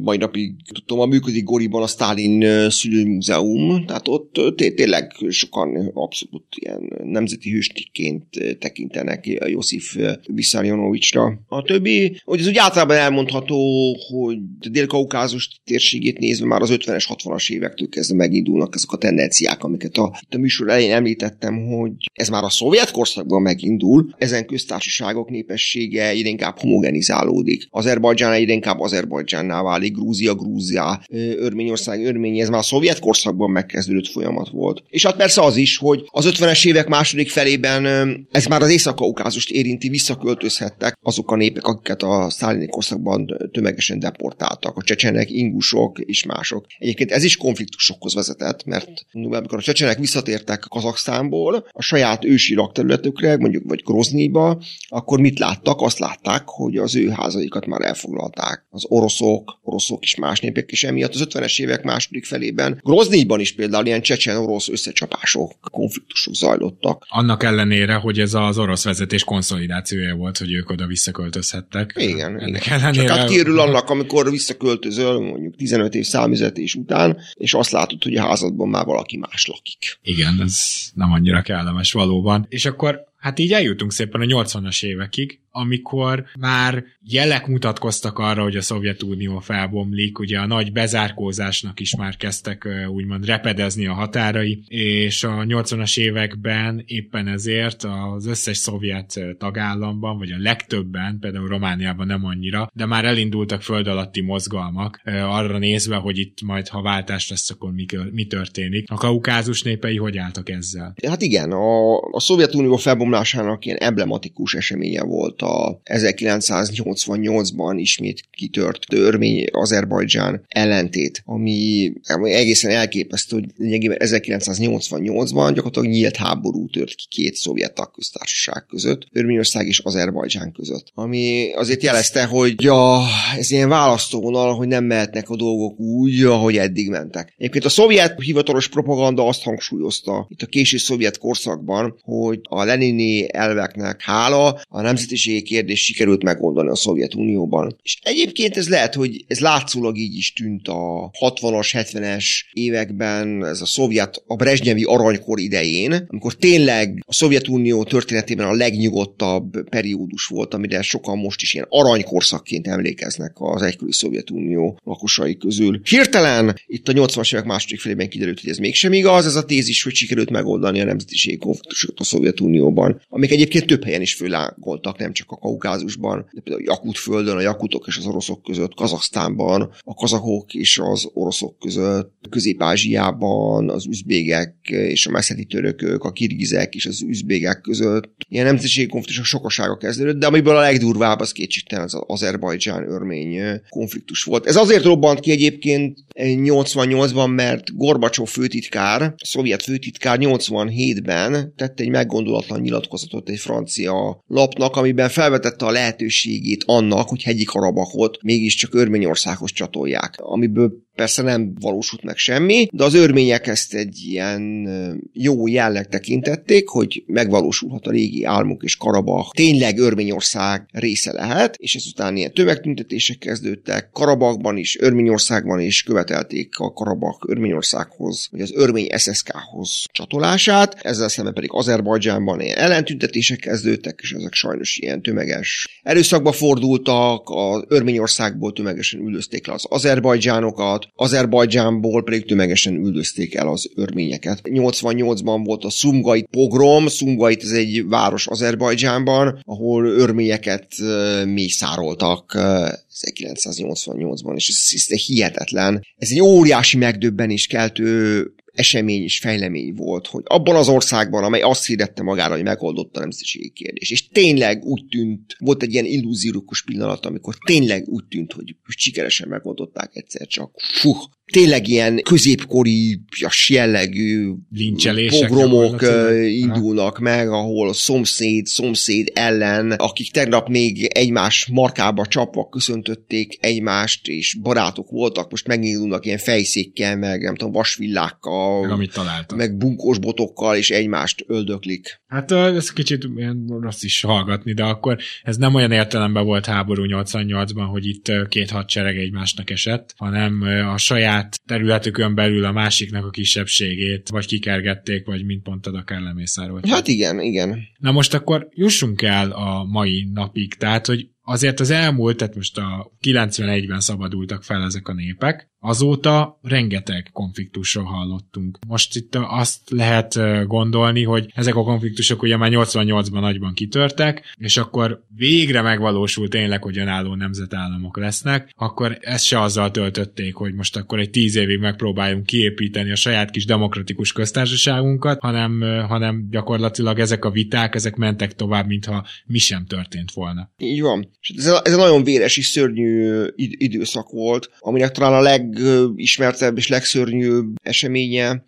mai napig tudom, a működik Goriban a Sztálin szülőmúzeum, tehát ott tényleg sokan abszolút ilyen nemzeti hőstikként tekintenek Josif Vissarionovicsra. A többi, hogy ez úgy általában elmondható, hogy a Dél-Kaukázus térségét nézve már az 50-es, 60-as évektől kezdve megindulnak ezek a tendenciák, amiket a, a műsor elején említettem, hogy ez már a szovjet korszakban megindul, ezen köztársaságok népessége inkább homogenizálódik. Azerbajdzsán egyre inkább Azerbajdzsánná válik, Grúzia, Grúzia, Örményország, Örmény, ez már a szovjet korszakban megkezdődött folyamat volt. És hát persze az is, hogy az 50-es évek második felében ez már az Észak-Kaukázust érinti, visszaköltözhettek azok a népek, akiket a szálini korszakban tömegesen deportáltak, a csecsenek, ingusok és mások. Egyébként ez is konfliktusokhoz vezetett, mert amikor a csecsenek visszatértek Kazaksztánból a saját ősi lakterületükre, mondjuk vagy Groznyba, akkor mit láttak? Azt látták, hogy az ő házaikat már elfoglalták. Az oroszok, oroszok és más népek, és emiatt az 50-es évek második felében Groznyban is például ilyen csecsen-orosz összecsapások, konfliktusok zajlottak. Annak ellenére, hogy ez az orosz vezetés konszolidációja volt, hogy ők oda visszaköltözhettek. Igen. Ennek igen. ellenére... Csak hát kiürül annak, amikor visszaköltözöl, mondjuk 15 év számüzetés után, és azt látod, hogy a házadban már valaki más lakik. Igen, ez nem annyira kellemes valóban. És akkor Hát így eljutunk szépen a 80-as évekig, amikor már jelek mutatkoztak arra, hogy a Szovjetunió felbomlik, ugye a nagy bezárkózásnak is már kezdtek úgymond repedezni a határai, és a 80-as években éppen ezért az összes szovjet tagállamban, vagy a legtöbben, például Romániában nem annyira, de már elindultak föld alatti mozgalmak arra nézve, hogy itt majd ha váltás lesz, akkor mi, történik. A kaukázus népei hogy álltak ezzel? Hát igen, a, a Szovjetunió felbomlásának ilyen emblematikus eseménye volt a 1988-ban ismét kitört örmény-Azerbajdzsán ellentét, ami, egészen elképesztő, hogy 1988-ban gyakorlatilag nyílt háború tört ki két szovjet tagköztársaság között, Örményország és Azerbajdzsán között, ami azért jelezte, hogy ja, ez ilyen választóvonal, hogy nem mehetnek a dolgok úgy, ahogy eddig mentek. Egyébként a szovjet hivatalos propaganda azt hangsúlyozta itt a késő szovjet korszakban, hogy a lenini elveknek hála a nemzetiségi kérdés sikerült megoldani a Szovjetunióban. És egyébként ez lehet, hogy ez látszólag így is tűnt a 60-as, 70-es években, ez a szovjet, a Brezsnyevi aranykor idején, amikor tényleg a Szovjetunió történetében a legnyugodtabb periódus volt, amire sokan most is ilyen aranykorszakként emlékeznek az egykori Szovjetunió lakosai közül. Hirtelen itt a 80-as évek második felében kiderült, hogy ez mégsem igaz, ez a tézis, hogy sikerült megoldani a nemzetiségi konfliktusokat a Szovjetunióban, amik egyébként több helyen is főlágoltak, nem csak a Kaukázusban, de például Jakutföldön, a jakutok és az oroszok között, Kazaksztánban, a kazakok és az oroszok között, Közép-Ázsiában, az üzbégek és a messzeti törökök, a kirgizek és az üzbégek között. Ilyen nemzetiségi konfliktusok sokasága kezdődött, de amiből a legdurvább az kétségtelen az Azerbajdzsán-örmény konfliktus volt. Ez azért robbant ki egyébként 88-ban, mert Gorbacsov főtitkár, szovjet főtitkár 87-ben tette egy meggondolatlan nyilatkozatot egy francia lapnak, amiben felvetette a lehetőségét annak, hogy hegyi Karabakot mégiscsak Örményországhoz csatolják, amiből Persze nem valósult meg semmi, de az örmények ezt egy ilyen jó jelleg tekintették, hogy megvalósulhat a régi álmuk és Karabach tényleg Örményország része lehet, és ezután ilyen tömegtüntetések kezdődtek. Karabakban is, Örményországban is követelték a Karabach Örményországhoz, vagy az örmény SSK-hoz csatolását, ezzel szemben pedig Azerbajdzsánban ilyen ellentüntetések kezdődtek, és ezek sajnos ilyen tömeges erőszakba fordultak, az Örményországból tömegesen üldözték le az azerbajdzsánokat, Azerbajdzsánból pedig tömegesen üldözték el az örményeket. 88-ban volt a Szumgait pogrom, Szumgait ez egy város Azerbajdzsánban, ahol örményeket mészároltak 1988-ban, és ez, ez hihetetlen. Ez egy óriási megdöbbenés keltő esemény és fejlemény volt, hogy abban az országban, amely azt hirdette magára, hogy megoldotta a nemzetiségi kérdés, és tényleg úgy tűnt, volt egy ilyen illúziókus pillanat, amikor tényleg úgy tűnt, hogy sikeresen megoldották egyszer csak. Fuh, tényleg ilyen középkori jellegű pogromok indulnak meg, ahol szomszéd, szomszéd ellen, akik tegnap még egymás markába csapva köszöntötték egymást, és barátok voltak, most megindulnak ilyen fejszékkel, meg nem tudom, vasvillákkal, meg, amit találtak. meg bunkós botokkal, és egymást öldöklik. Hát ez kicsit ilyen rossz is hallgatni, de akkor ez nem olyan értelemben volt háború 88-ban, hogy itt két hadsereg egymásnak esett, hanem a saját területükön belül a másiknak a kisebbségét, vagy kikergették, vagy mint mondtad, akár lemészárolták. Hát igen, igen. Na most akkor jussunk el a mai napig, tehát, hogy azért az elmúlt, tehát most a 91-ben szabadultak fel ezek a népek, Azóta rengeteg konfliktusról hallottunk. Most itt azt lehet gondolni, hogy ezek a konfliktusok ugye már 88-ban nagyban kitörtek, és akkor végre megvalósult tényleg, hogy önálló nemzetállamok lesznek, akkor ezt se azzal töltötték, hogy most akkor egy tíz évig megpróbáljunk kiépíteni a saját kis demokratikus köztársaságunkat, hanem, hanem gyakorlatilag ezek a viták, ezek mentek tovább, mintha mi sem történt volna. Így van. És ez, a, ez a nagyon véres és szörnyű időszak volt, aminek talán a leg legismertebb és legszörnyűbb eseménye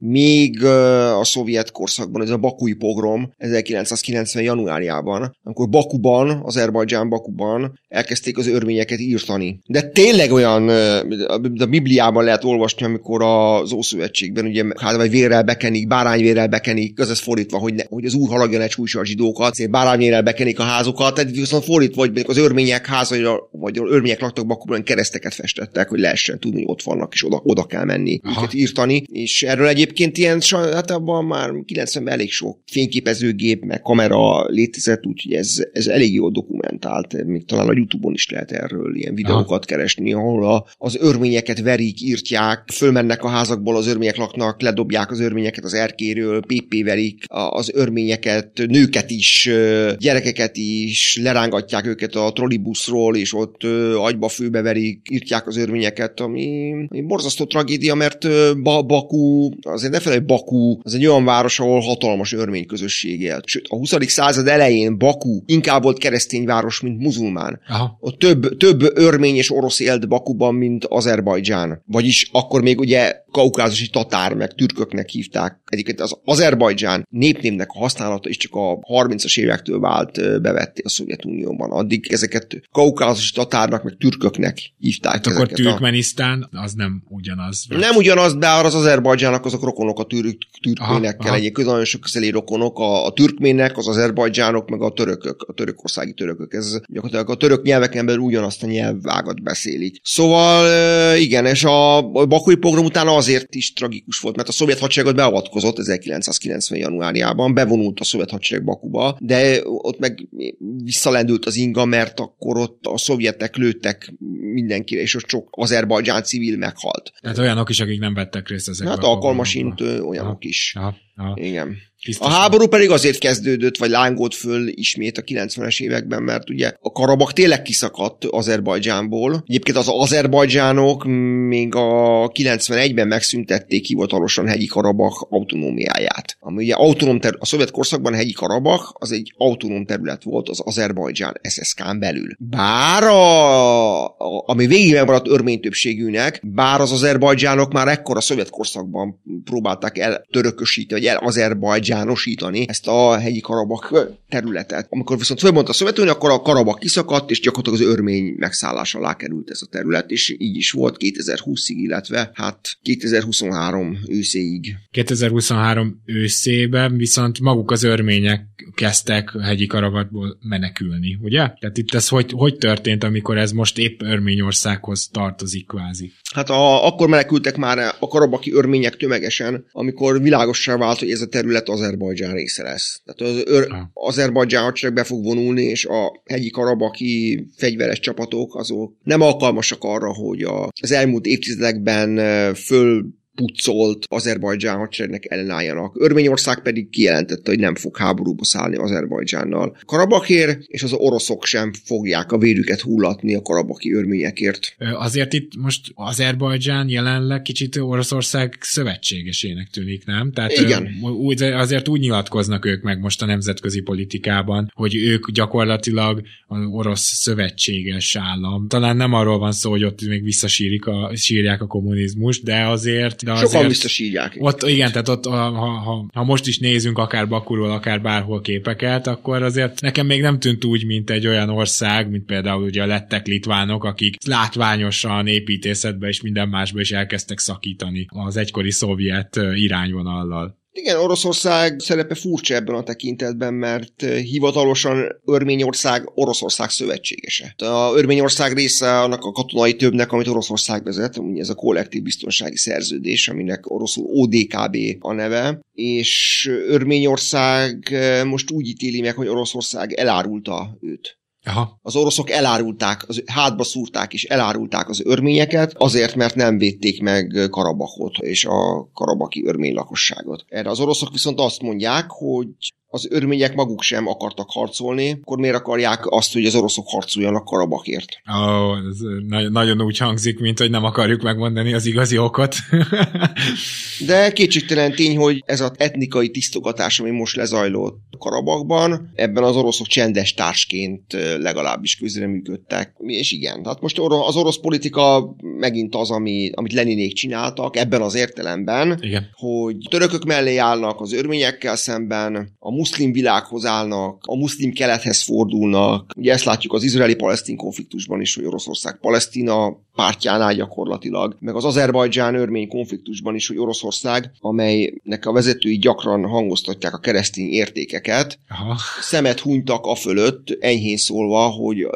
még a szovjet korszakban, ez a Bakui pogrom 1990. januárjában, amikor Bakuban, Azerbajdzsán Bakuban elkezdték az örményeket írtani. De tényleg olyan, a Bibliában lehet olvasni, amikor az Ószövetségben ugye hát vagy vérrel bekenik, bárányvérrel bekenik, az ez fordítva, hogy, ne, hogy az úr halagja ne csújsa a zsidókat, bárányvérrel bekenik a házokat, tehát viszont fordítva, hogy az örmények házaira, vagy az örmények laktak Bakuban kereszteket festettek, hogy lehessen tudni, hogy ott vannak, és oda, oda kell menni Aha. őket írtani. És erről egyéb egyébként ilyen, hát abban már 90-ben elég sok fényképezőgép, meg kamera létezett, úgyhogy ez, ez elég jól dokumentált. Még talán a Youtube-on is lehet erről ilyen videókat Aha. keresni, ahol a, az örményeket verik, írtják, fölmennek a házakból, az örmények laknak, ledobják az örményeket az erkéről, PP verik az örményeket, nőket is, gyerekeket is, lerángatják őket a trollibuszról, és ott agyba főbe verik, írtják az örményeket, ami, ami borzasztó tragédia, mert Baku az azért ne felejt, Baku az egy olyan város, ahol hatalmas örmény közösség élt. Sőt, a 20. század elején Baku inkább volt keresztény város, mint muzulmán. Aha. Ott több, több örmény és orosz élt Bakuban, mint Azerbajdzsán. Vagyis akkor még ugye kaukázusi tatár, meg türköknek hívták. Egyébként az Azerbajdzsán népnémnek a használata is csak a 30-as évektől vált bevetté a Szovjetunióban. Addig ezeket kaukázusi tatárnak, meg türköknek hívták. Hát akkor Türkmenisztán az nem ugyanaz. Vagy? Nem ugyanaz, de az Azerbajdzsának azok rokonok a tür- türkménekkel. Egyébként nagyon sok közeli rokonok. A, a türkmének, az azerbajdzsánok, meg a törökök, a törökországi törökök. Ez gyakorlatilag a török nyelveken belül ugyanazt a nyelvvágat beszélik. Szóval igen, és a bakui pogrom után azért is tragikus volt, mert a szovjet hadsereget beavatkozott 1990. januárjában, bevonult a szovjet hadsereg Bakuba, de ott meg visszalendült az inga, mert akkor ott a szovjetek lőttek mindenkire, és ott sok azerbajdzsán civil meghalt. Tehát olyanok is, akik nem vettek részt ezekben. Hát alkalmasint olyanok is. Aha, aha. Igen. Tisztosan. A háború pedig azért kezdődött, vagy lángolt föl ismét a 90-es években, mert ugye a Karabak tényleg kiszakadt Azerbajdzsánból. Egyébként az azerbajdzsánok még a 91-ben megszüntették hivatalosan hegyi Karabak autonómiáját. Ami ugye autonóm ter- a szovjet korszakban hegyi Karabak az egy autonóm terület volt az Azerbajdzsán SSK-n belül. Bár a, a ami végig megmaradt örmény többségűnek, bár az azerbajdzsánok már ekkor a szovjet korszakban próbálták el törökösíteni, vagy el Azerbajdzsán azerbajdzsánosítani ezt a hegyi Karabak területet. Amikor viszont fölmondta a Szovjetunió, akkor a Karabak kiszakadt, és gyakorlatilag az örmény megszállás alá került ez a terület, és így is volt 2020-ig, illetve hát 2023 őszéig. 2023 őszében viszont maguk az örmények kezdtek hegyi Karabakból menekülni, ugye? Tehát itt ez hogy, hogy történt, amikor ez most épp Örményországhoz tartozik kvázi? Hát a, akkor menekültek már a karabaki örmények tömegesen, amikor világossá vált, hogy ez a terület Azerbajdzsán része lesz. Tehát az ör, Azerbajdzsán hadsereg be fog vonulni, és a hegyi karabaki fegyveres csapatok azok nem alkalmasak arra, hogy a, az elmúlt évtizedekben föl pucolt Azerbajdzsán hadseregnek ellenálljanak. Örményország pedig kijelentette, hogy nem fog háborúba szállni Azerbajdzsánnal. Karabakért és az oroszok sem fogják a vérüket hullatni a karabaki örményekért. Azért itt most Azerbajdzsán jelenleg kicsit Oroszország szövetségesének tűnik, nem? Tehát Igen. Úgy, azért úgy nyilatkoznak ők meg most a nemzetközi politikában, hogy ők gyakorlatilag az orosz szövetséges állam. Talán nem arról van szó, hogy ott még visszasírik a, sírják a kommunizmus, de azért... De Sokan azért visszasírják. Ott, igen, tehát ott, ha, ha, ha most is nézünk akár Bakuról, akár bárhol képeket, akkor azért nekem még nem tűnt úgy, mint egy olyan ország, mint például ugye a lettek litvánok, akik látványosan építészetbe és minden másba is elkezdtek szakítani az egykori szovjet irányvonallal. Igen, Oroszország szerepe furcsa ebben a tekintetben, mert eh, hivatalosan Örményország Oroszország szövetségese. A Örményország része annak a katonai többnek, amit Oroszország vezet, ugye ez a kollektív biztonsági szerződés, aminek oroszul ODKB a neve, és Örményország eh, most úgy ítéli meg, hogy Oroszország elárulta őt. Aha. Az oroszok elárulták, az, hátba szúrták és elárulták az örményeket, azért, mert nem védték meg Karabakot és a karabaki örmény lakosságot. Erre az oroszok viszont azt mondják, hogy az örmények maguk sem akartak harcolni, akkor miért akarják azt, hogy az oroszok harcoljanak Karabakért? Ó, ez na- nagyon úgy hangzik, mint hogy nem akarjuk megmondani az igazi okot. [laughs] De kétségtelen tény, hogy ez az etnikai tisztogatás, ami most lezajlott Karabakban, ebben az oroszok csendes társként legalábbis közreműködtek. És igen, tehát most az orosz politika megint az, ami, amit Leninék csináltak, ebben az értelemben, Igen. hogy törökök mellé állnak az örményekkel szemben, a muszlim világhoz állnak, a muszlim kelethez fordulnak. Ugye ezt látjuk az izraeli-palesztin konfliktusban is, hogy Oroszország Palesztina pártjánál gyakorlatilag, meg az Azerbajdzsán-örmény konfliktusban is, hogy Oroszország, amelynek a vezetői gyakran hangoztatják a keresztény értékeket, Aha. szemet hunytak a fölött, enyhén szólva, hogy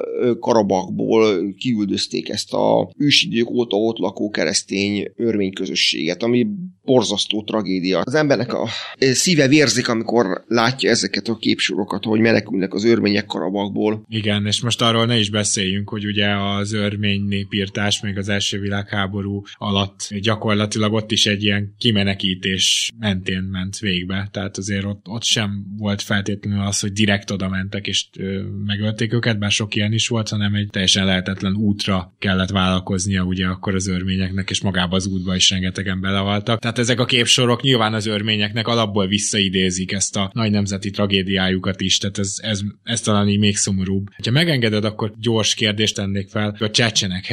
Karabakból kiüldözték ezt a ősidők óta ott lakó keresztény örmény közösséget, ami borzasztó tragédia. Az embernek a szíve vérzik, amikor látja ezeket a képsorokat, hogy menekülnek az örmények Karabakból. Igen, és most arról ne is beszéljünk, hogy ugye az örmény népírtás még az első világháború alatt gyakorlatilag ott is egy ilyen kimenekítés mentén ment végbe, tehát azért ott, ott sem volt feltétlenül az, hogy direkt oda mentek és megölték őket, bár sok ilyen is volt, hanem egy teljesen lehetetlen útra kellett vállalkoznia ugye akkor az örményeknek, és magába az útba is rengetegen belehaltak. Tehát ezek a képsorok nyilván az örményeknek alapból visszaidézik ezt a nagy nemzeti tragédiájukat is, tehát ez, ez, ez talán így még szomorúbb. Ha megengeded, akkor gyors kérdést tennék fel, a csecsenek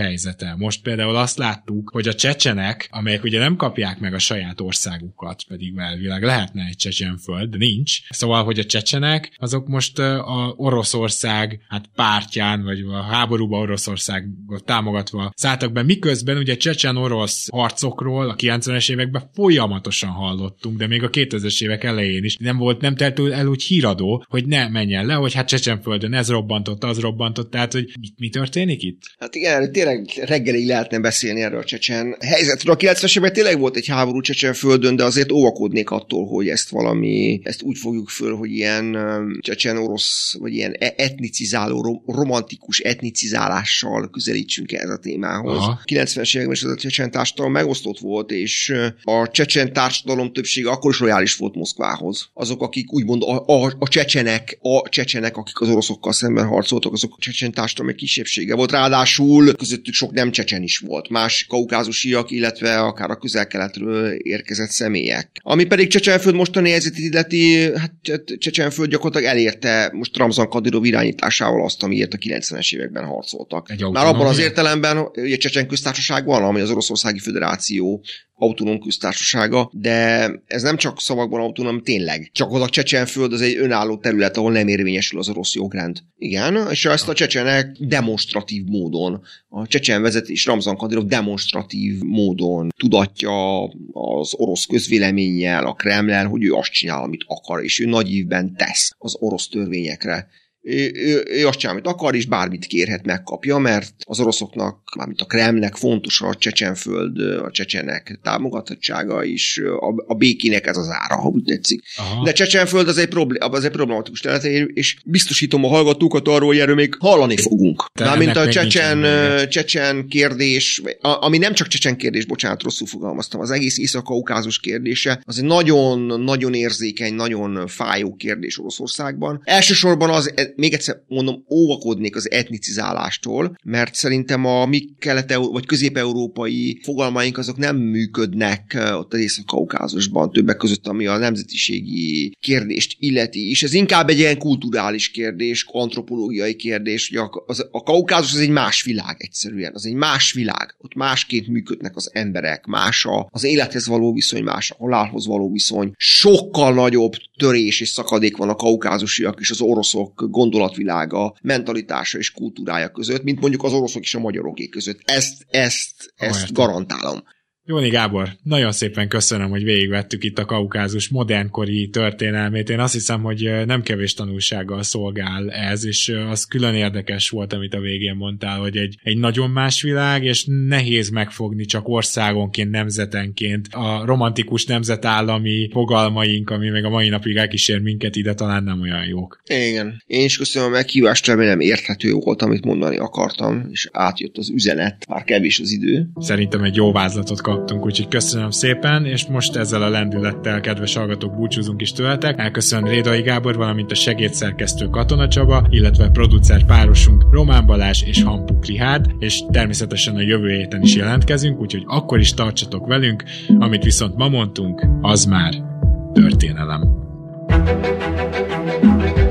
helyzete. Most például azt láttuk, hogy a csecsenek, amelyek ugye nem kapják meg a saját országukat, pedig elvileg lehetne egy csecsenföld, de nincs. Szóval, hogy a csecsenek, azok most a Oroszország hát pártján, vagy a háborúba Oroszországot támogatva szálltak be, miközben ugye csecsen-orosz harcokról a 90-es években folyamatosan hallottunk, de még a 2000-es évek elején is nem volt, nem telt el úgy híradó, hogy ne menjen le, hogy hát Csecsenföldön ez robbantott, az robbantott, tehát hogy mi, mi történik itt? Hát igen, tényleg reggelig lehetne beszélni erről a csecsen helyzetről. A 90-es években tényleg volt egy háború csecsen földön, de azért óvakodnék attól, hogy ezt valami, ezt úgy fogjuk föl, hogy ilyen öm, csecsen orosz, vagy ilyen e- etnicizáló, rom- romantikus etnicizálással közelítsünk ehhez a témához. Aha. 90-es években is ez a csecsen társadalom megosztott volt, és ö, a csecsen társadalom többsége akkor is lojális volt Moszkvához. Azok, akik úgymond a, a, a csecsenek, a csecsenek, akik az oroszokkal szemben harcoltak, azok a csecsen társadalom egy kisebbsége volt. Ráadásul közöttük sok nem csecsen is volt. Más kaukázusiak, illetve akár a közel-keletről érkezett személyek. Ami pedig Csecsenföld mostani helyzetét illeti, hát Csecsenföld gyakorlatilag elérte most Ramzan Kadyrov irányításával azt, amiért a 90-es években harcoltak. Egy Már abban az értelemben, ugye Csecsen köztársaság van, ami az Oroszországi Föderáció autonóm köztársasága, de ez nem csak szavakban autonóm, tényleg. Csak az a Csecsenföld az egy önálló terület, ahol nem érvényesül az orosz jogrend. Igen, és ezt a csecsenek demonstratív módon, a csecsen vezetés Ramzan Kadyrov demonstratív módon tudatja az orosz közvéleménnyel, a Kremlel, hogy ő azt csinál, amit akar, és ő nagy ívben tesz az orosz törvényekre ő, ő, ő azt csinál, amit akar, és bármit kérhet, megkapja, mert az oroszoknak, mármint a Kremlnek fontos a Csecsenföld, a csecsenek támogatottsága is, a, a békének ez az ára, ha úgy tetszik. Aha. De Csecsenföld az egy, problé- az egy problematikus terület, és biztosítom a hallgatókat arról, hogy erről még hallani fogunk. Mármint a csecsen, csecsen kérdés, ami nem csak csecsen kérdés, bocsánat, rosszul fogalmaztam, az egész észak-kaukázus kérdése, az egy nagyon-nagyon érzékeny, nagyon fájó kérdés Oroszországban. Elsősorban az, még egyszer mondom, óvakodnék az etnicizálástól, mert szerintem a mi kelet vagy közép-európai fogalmaink azok nem működnek ott az észak-kaukázusban, többek között, ami a nemzetiségi kérdést illeti, és ez inkább egy ilyen kulturális kérdés, antropológiai kérdés, hogy a, az, a kaukázus az egy más világ egyszerűen, az egy más világ, ott másként működnek az emberek, más a, az élethez való viszony, más a halálhoz való viszony, sokkal nagyobb törés és szakadék van a kaukázusiak és az oroszok gondolatvilága, mentalitása és kultúrája között, mint mondjuk az oroszok és a magyaroké között. Ezt, ezt, ezt garantálom. Jóni Gábor, nagyon szépen köszönöm, hogy végigvettük itt a kaukázus modernkori történelmét. Én azt hiszem, hogy nem kevés tanulsággal szolgál ez, és az külön érdekes volt, amit a végén mondtál, hogy egy, egy nagyon más világ, és nehéz megfogni csak országonként, nemzetenként. A romantikus nemzetállami fogalmaink, ami meg a mai napig elkísér minket ide, talán nem olyan jók. Igen. Én is köszönöm a meghívást, remélem érthető volt, amit mondani akartam, és átjött az üzenet, már kevés az idő. Szerintem egy jó vázlatot kap kaptunk, úgyhogy köszönöm szépen, és most ezzel a lendülettel, kedves hallgatók, búcsúzunk is tőletek. Elköszön Rédai Gábor, valamint a segédszerkesztő Katona Csaba, illetve producer párosunk Román Balázs és Hampuk Rihárd, és természetesen a jövő héten is jelentkezünk, úgyhogy akkor is tartsatok velünk, amit viszont ma mondtunk, az már történelem. thank you